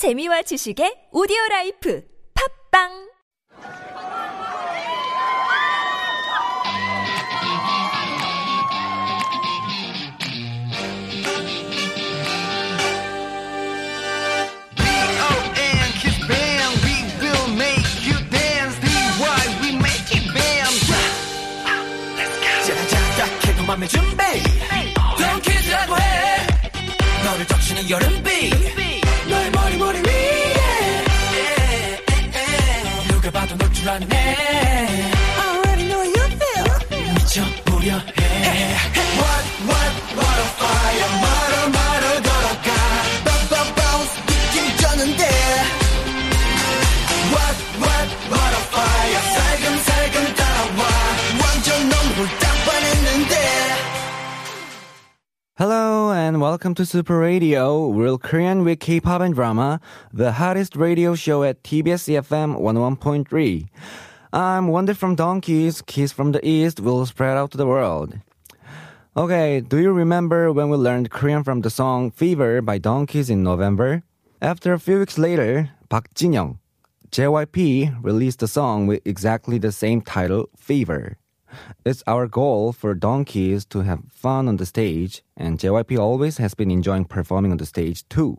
재미와 지식의 오디오 라이프. 팝빵 welcome to Super Radio, real Korean with K-pop and drama, the hottest radio show at TBS EFM 101.3. I'm Wonder from DONGKIZ, Kiss from the East will spread out to the world. Okay, do you remember when we learned Korean from the song Fever by DONGKIZ in November? After a few weeks later, Park Jin-young, JYP released a song with exactly the same title, Fever. It's our goal for DONGKIZ to have fun on the stage, and JYP always has been enjoying performing on the stage too.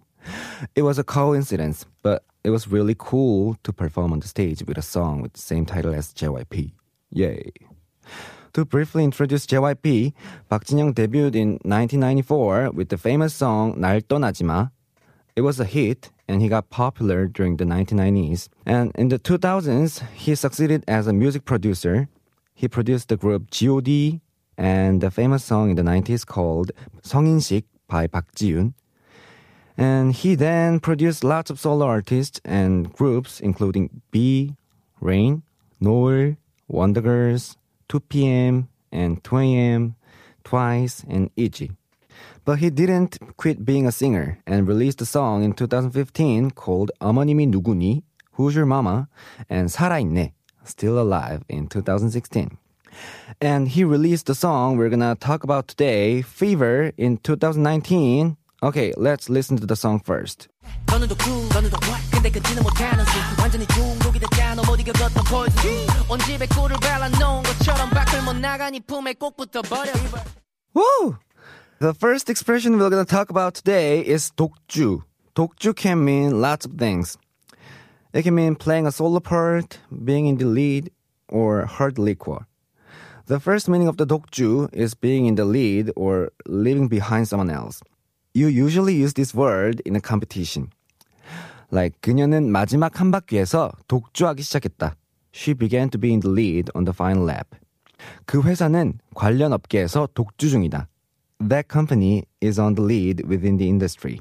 It was a coincidence, but it was really cool to perform on the stage with a song with the same title as JYP. Yay. To briefly introduce JYP, Park Jin-young debuted in 1994 with the famous song 날 떠나지 마." It was a hit and he got popular during the 1990s. And in the 2000s, he succeeded as a music producer he produced the group G.O.D. and the famous song in the 90s called 성인식 by Park Ji-yoon. And he then produced lots of solo artists and groups including B, Rain, Noel, Wondergirls, 2PM, and 2AM, Twice, and ITZY. But he didn't quit being a singer and released a song in 2015 called 어머님이 누구니? Who's Your Mama? and 살아있네, Still Alive in 2016. And he released the song we're gonna talk about today, Fever, in 2019. Okay, let's listen to the song first. 너는 더 cool, 너는 더 what 근데 끊지는 못하는 술 완전히 중독이 됐잖아 못 이겨뒀던 poison 온 집에 꿀을 발라놓은 것처럼 밖을 못 나가 네 품에 꼭 붙어버려 이발 Woo! The first expression we're gonna talk about today is 독주. 독주 can mean lots of things. It can mean playing a solo part, being in the lead, or hard liquor. The first meaning of the 독주 is being in the lead or leaving behind someone else. You usually use this word in a competition. Like 그녀는 마지막 한 바퀴에서 독주하기 시작했다. She began to be in the lead on the final lap. 그 회사는 관련 업계에서 독주 중이다. That company is on the lead within the industry.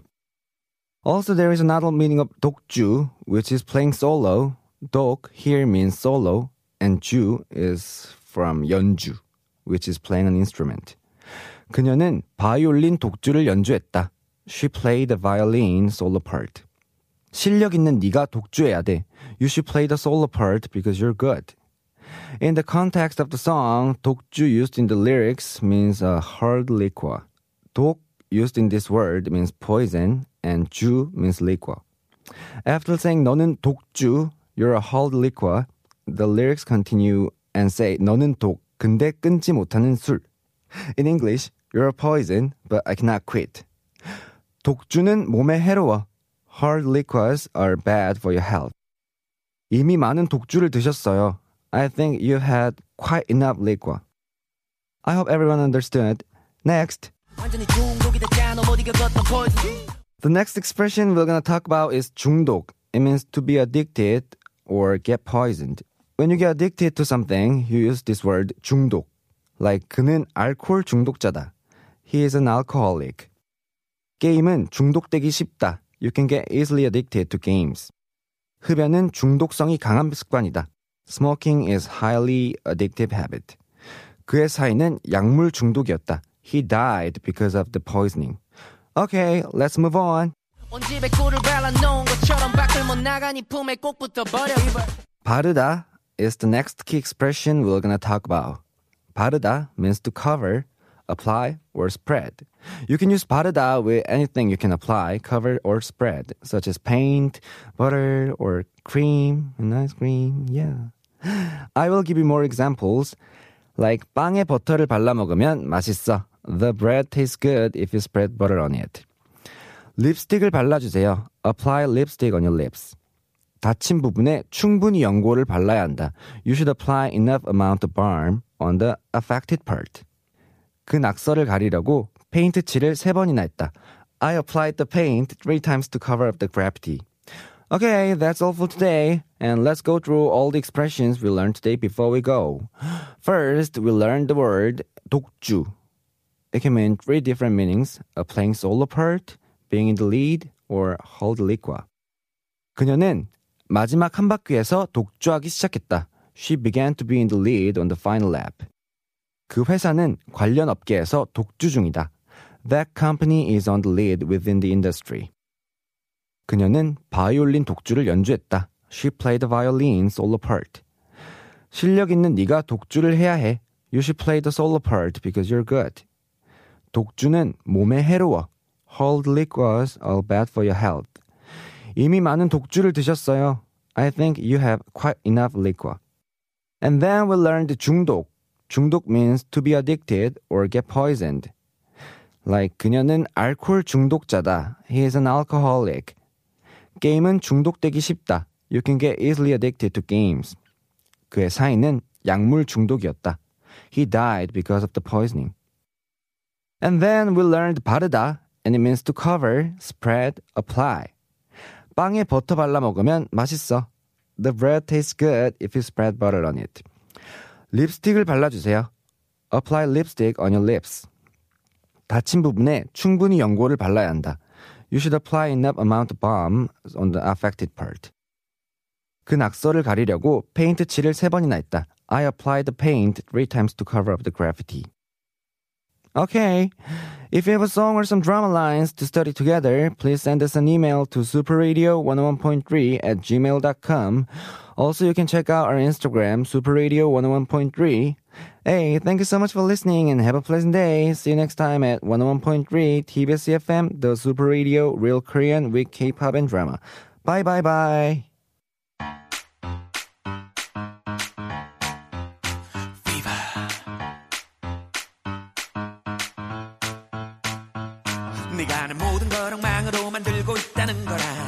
Also, there is another meaning of 독주, which is playing solo. 독 here means solo, and 주 is from 연주, which is playing an instrument. 그녀는 바이올린 독주를 연주했다. She played the violin solo part. 실력 있는 네가 독주해야 돼. You should play the solo part because you're good. In the context of the song, 독주 used in the lyrics means a hard liquor. 독 used in this word means poison and 주 means liquor. After saying 너는 독주, you're a hard liquor, the lyrics continue and say 너는 독, 근데 끊지 못하는 술. In English, you're a poison, but I cannot quit. 독주는 몸에 해로워. Hard liquors are bad for your health. 이미 많은 독주를 드셨어요. I think you had quite enough liquor. I hope everyone understood. Next. 완전히 중독이 됐잖아 못 이겨뒀던 poison The next expression we're gonna talk about is 중독. It means to be addicted or get poisoned. When you get addicted to something, you use this word 중독. Like 그는 알코올 중독자다. He is an alcoholic. 게임은 중독되기 쉽다. You can get easily addicted to games. 흡연은 중독성이 강한 습관이다. Smoking is highly addictive habit. 그의 사인은 약물 중독이었다. He died because of the poisoning. Okay, let's move on. 네 바르다 is the next key expression we're gonna talk about. 바르다 means to cover, apply, or spread. You can use 바르다 with anything you can apply, cover, or spread, such as paint, butter, or cream, and ice cream. Yeah. I will give you more examples. Like 빵에 버터를 발라 먹으면 맛있어. The bread tastes good if you spread butter on it. 립스틱을 발라주세요. Apply lipstick on your lips. 다친 부분에 충분히 연고를 발라야 한다. You should apply enough amount of balm on the affected part. 그 낙서를 가리려고 페인트 칠을 세 번이나 했다. I applied the paint three times to cover up the graffiti. Okay, that's all for today. And let's go through all the expressions we learned today before we go. First, we learned the word 독주. It can mean three different meanings, a playing solo part, being in the lead, or hold liqua. 그녀는 마지막 한 바퀴에서 독주하기 시작했다. She began to be in the lead on the final lap. 그 회사는 관련 업계에서 독주 중이다. That company is on the lead within the industry. 그녀는 바이올린 독주를 연주했다. She played the violin solo part. 실력 있는 네가 독주를 해야 해. You should play the solo part because you're good. 독주는 몸에 해로워. Hold liquors are bad for your health. 이미 많은 독주를 드셨어요. I think you have quite enough liquor. And then we learned 중독. 중독 means to be addicted or get poisoned. Like 그녀는 알코올 중독자다. He is an alcoholic. 게임은 중독되기 쉽다. You can get easily addicted to games. 그의 사인은 약물 중독이었다. He died because of the poisoning. And then we learned 바르다, and it means to cover, spread, apply. 빵에 버터 발라 먹으면 맛있어. The bread tastes good if you spread butter on it. 립스틱을 발라주세요. Apply lipstick on your lips. 다친 부분에 충분히 연고를 발라야 한다. You should apply enough amount of balm on the affected part. 그 낙서를 가리려고 페인트 칠을 세 번이나 했다. I applied the paint three times to cover up the graffiti. Okay. If you have a song or some drama lines to study together, please send us an email to superradio101.3 at gmail.com. Also, you can check out our Instagram, superradio101.3. Hey, thank you so much for listening and have a pleasant day. See you next time at 101.3 TBS EFM, the Super Radio Real Korean with K-pop and drama. Bye bye bye. 네가 하는 모든 걸 엉망으로 만들고 있다는 걸 알아